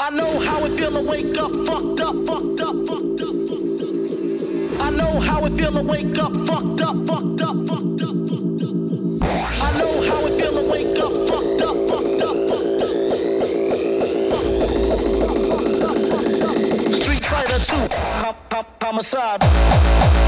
I know how it feel to wake up fucked up, fucked up, fucked up, fucked up. I know how it feel to wake up fucked up, fucked up, fucked up, fucked up. I know how it feel to wake up fucked up, fucked up, fucked up. Street Fighter 2, homicide.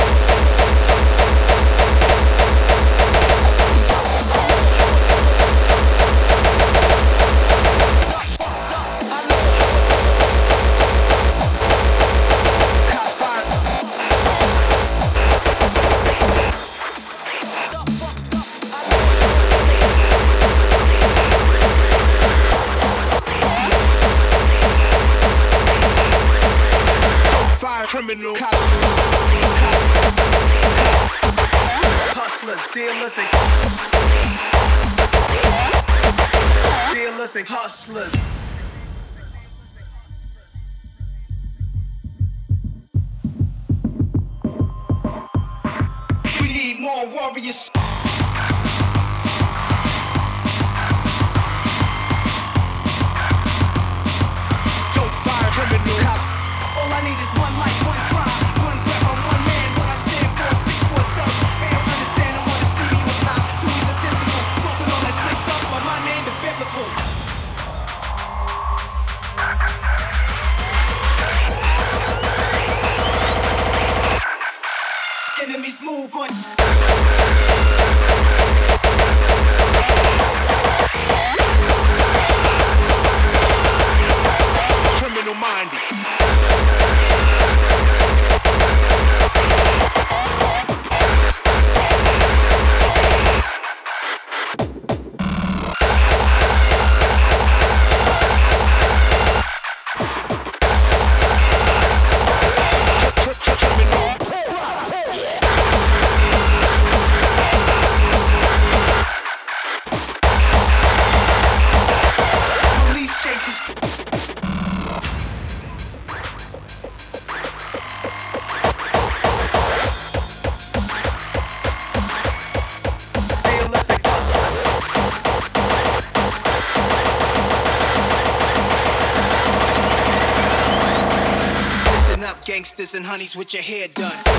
brownies with your hair done.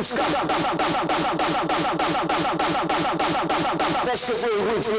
スカッダッシュするうちに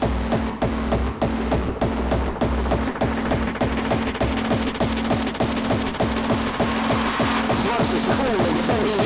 是你胜利。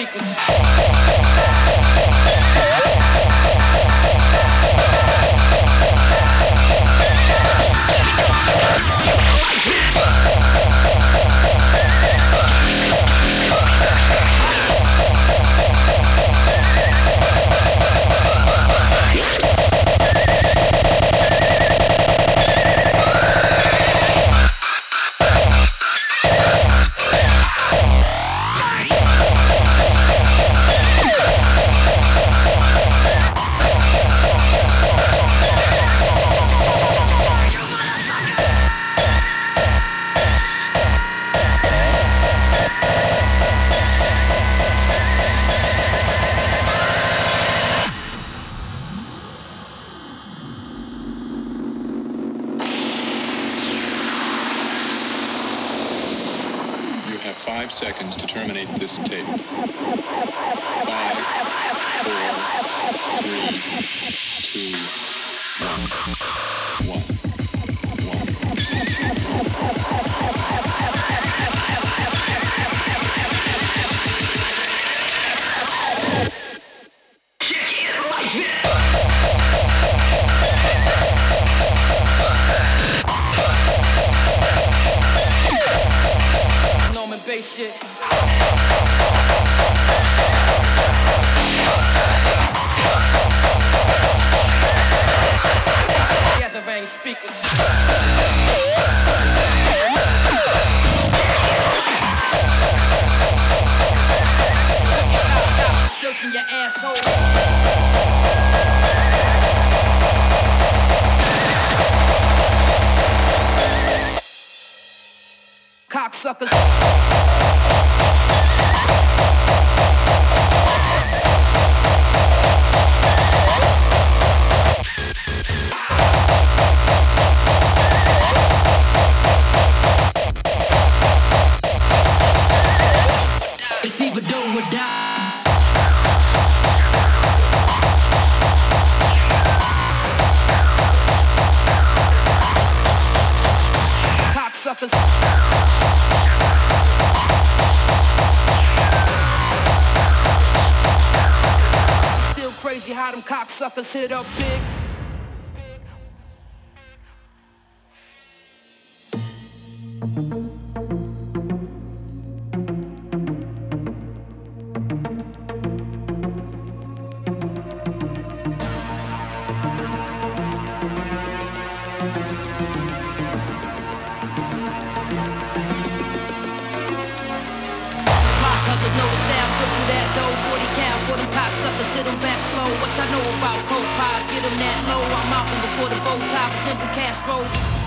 Gathering Castro.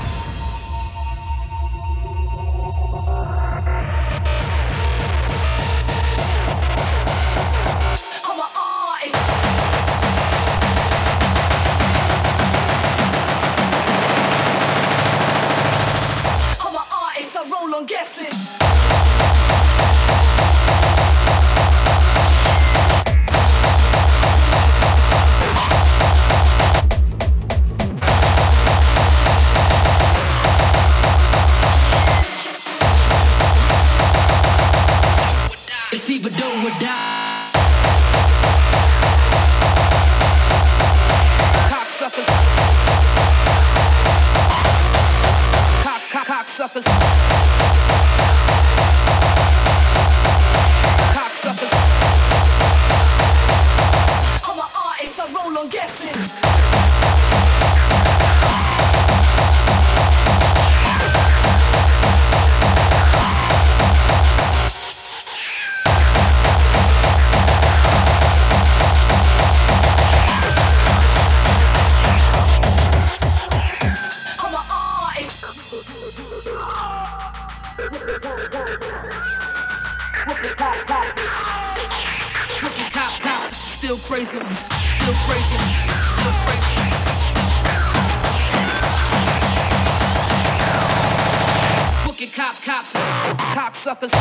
cocksuckers.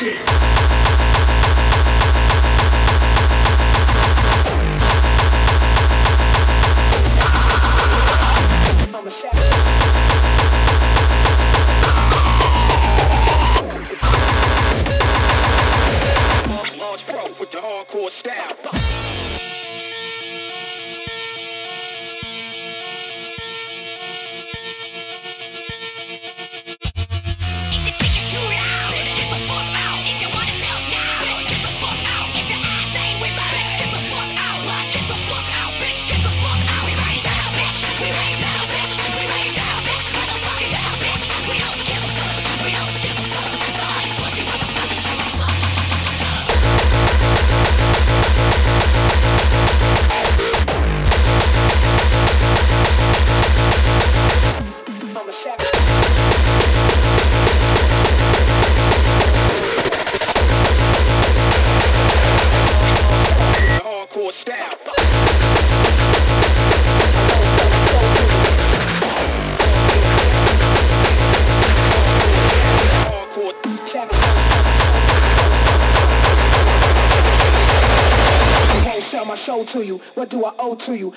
shit. you.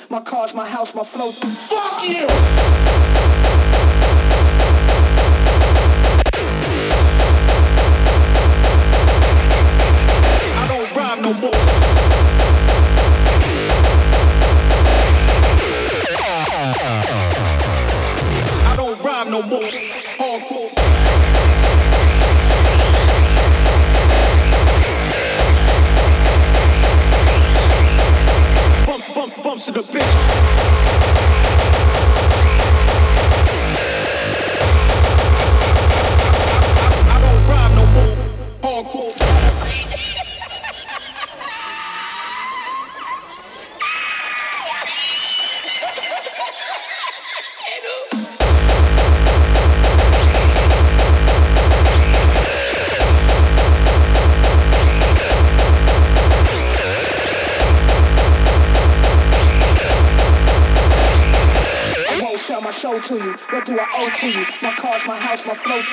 house, my flow.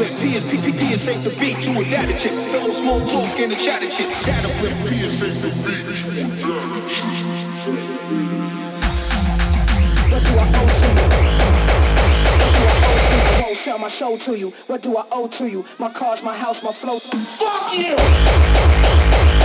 P is PPD and ain't the beat. You adapt it, Fellow small talk and the chatter shit. Data. P is the beat. What do I owe to you? Sell my soul to you. What do I owe to you? My cars, my house, my flow. Fuck you!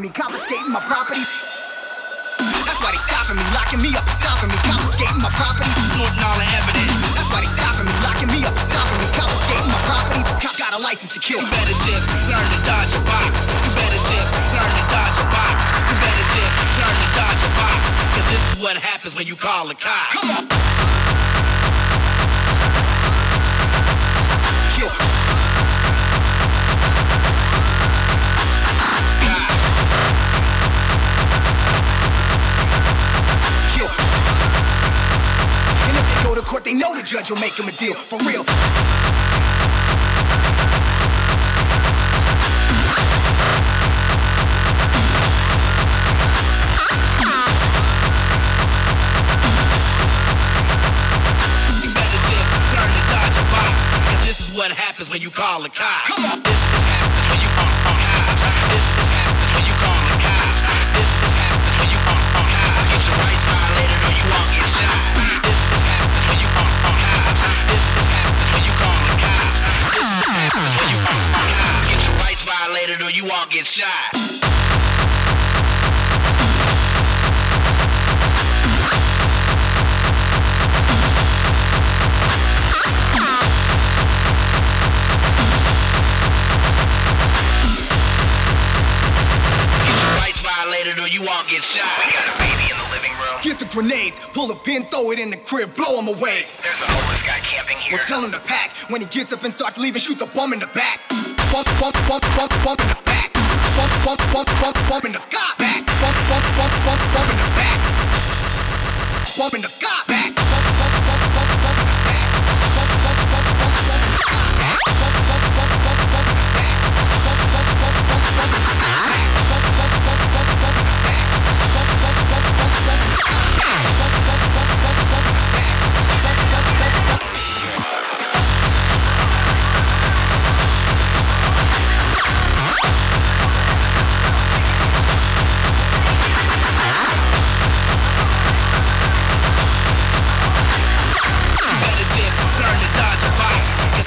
Stopping me, confiscating my property. That's why they stopping me, locking me up stopping me, confiscating my property, snorting all the evidence. That's why they stopping me, locking me up stopping me, confiscating my property. Cop got a license to kill. You better just learn to dodge a box. You better just learn to dodge a box. You better just learn to dodge a box. Cause this is what happens when you call the cops. To court, they know the judge will make them a deal. For real. You better just learn to dodge a box. Cause this is what happens when you call the cops. Violated or you won't get shot. Get your rights violated or you won't get shot. We got a baby in the living room. Get the grenades, pull a pin, throw it in the crib, blow him away. There's a homeless guy camping here. We'll tell him to pack. When he gets up and starts leaving, shoot the bum in the back. Bump, bump, bump, bump, bump in the back. Bump, bump, bump, bump, in the back. Bump, bump, bump, bump in the back. Bump in the back. Better just learn to dodge a box.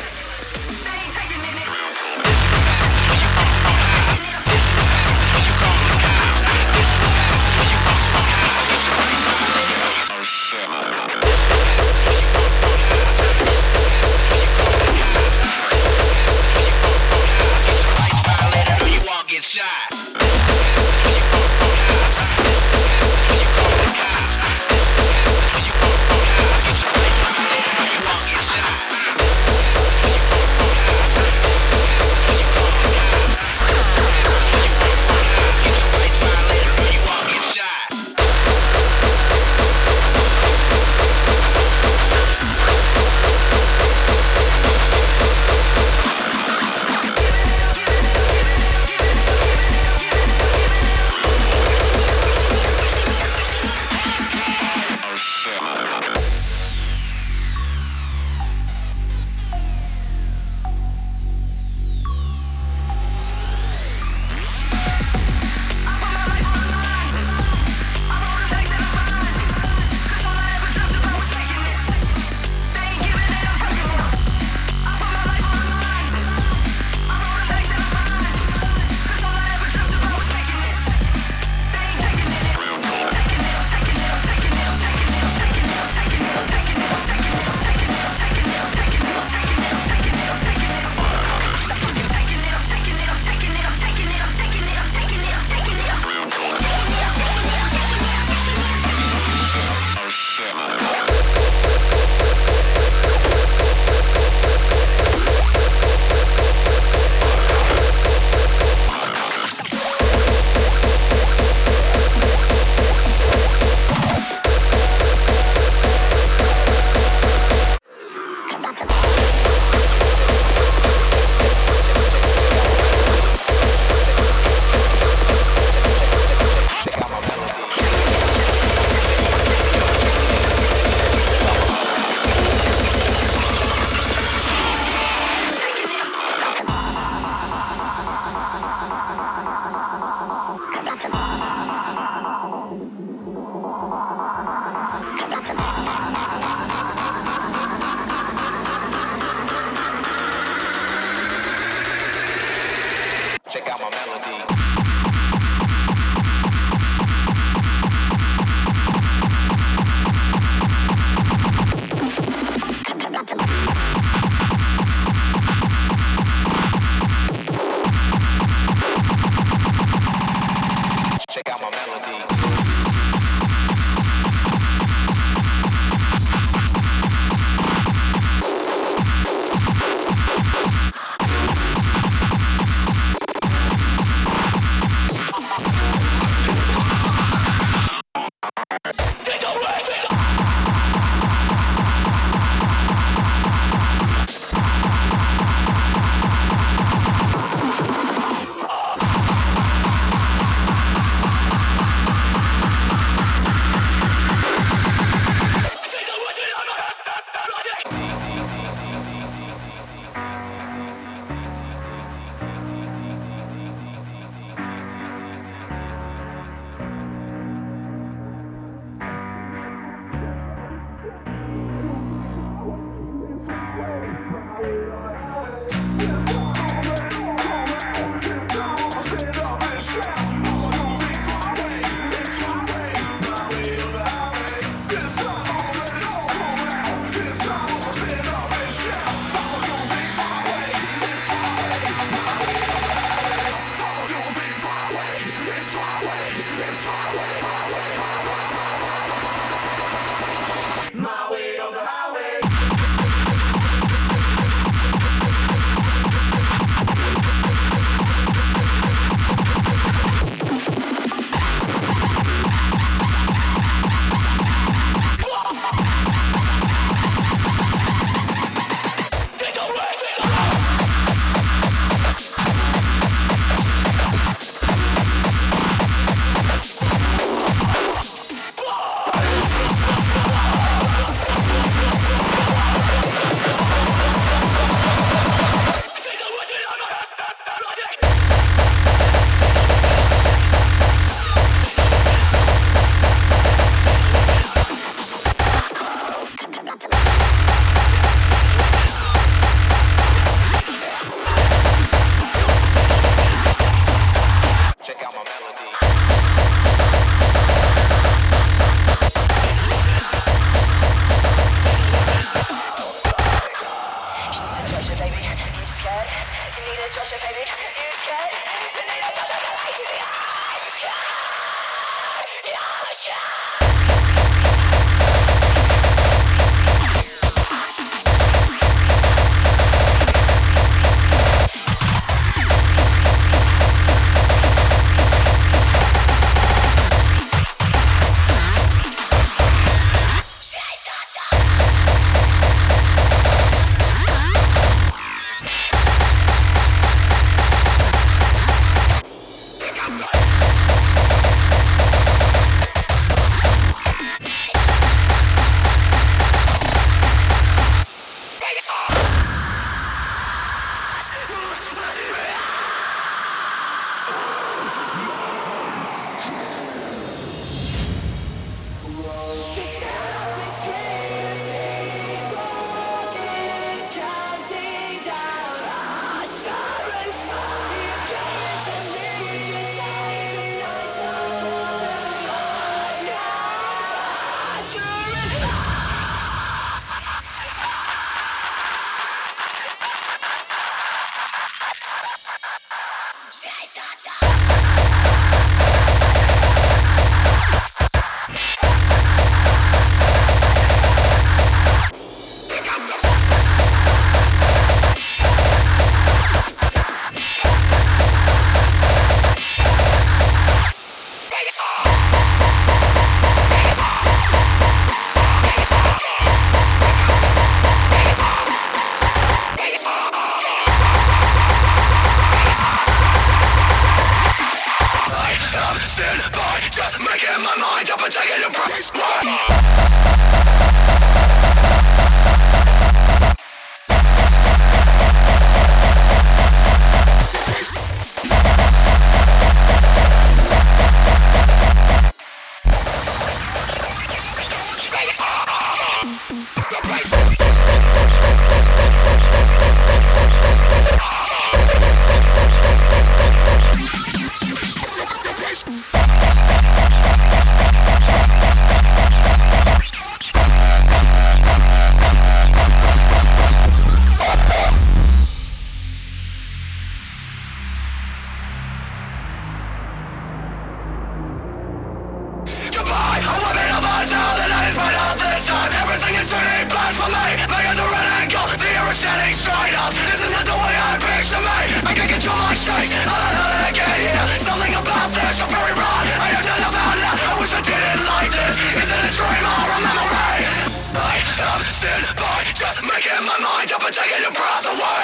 passing by, just making my mind up and taking your breath away.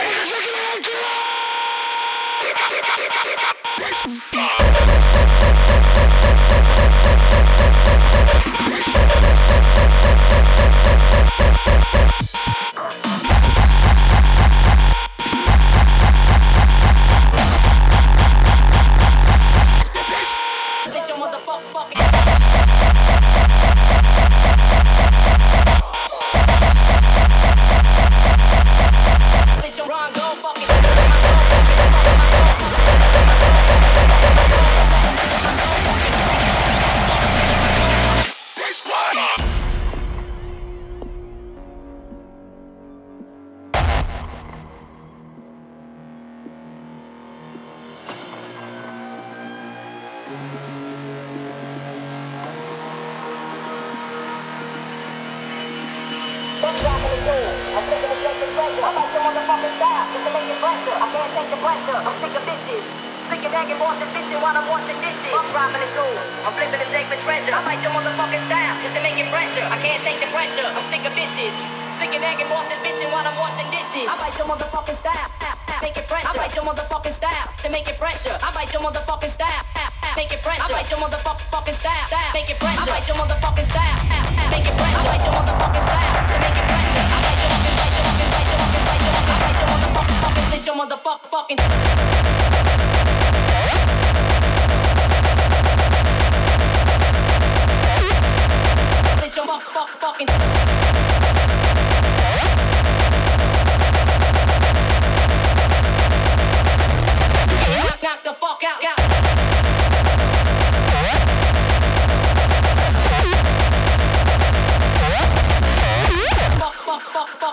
Thank I your motherfucking style. Make it pressure. Your motherfucking style. To make it pressure. I your your your motherfucking your motherfucking your fuck, fuck. Knock, knock the fuck out. out.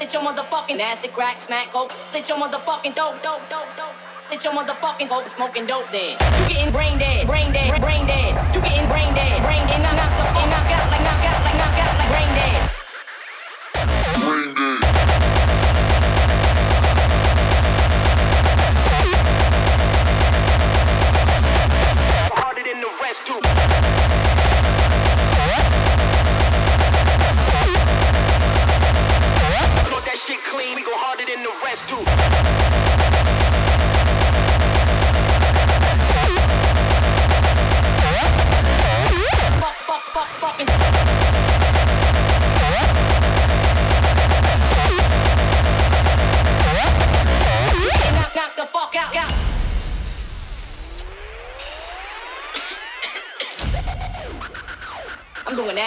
Let your motherfucking acid crack smack go. Let your motherfucking dope, dope, dope, dope. Let your motherfucking go smoking dope then. You getting brain dead, brain dead, brain dead. You getting brain dead, brain dead.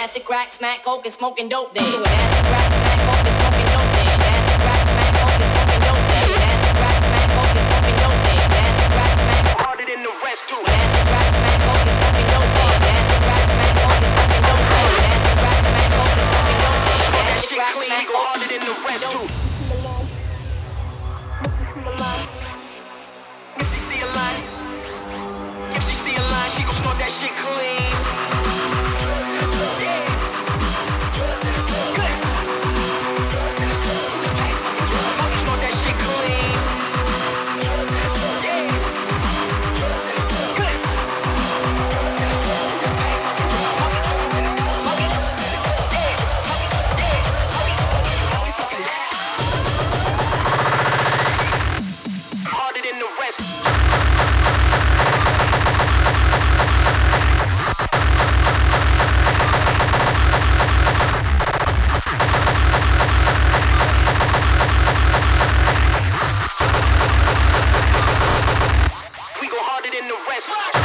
acid, crack, smack, coke, and smoking dope. Then doing acid, crack. In the rest.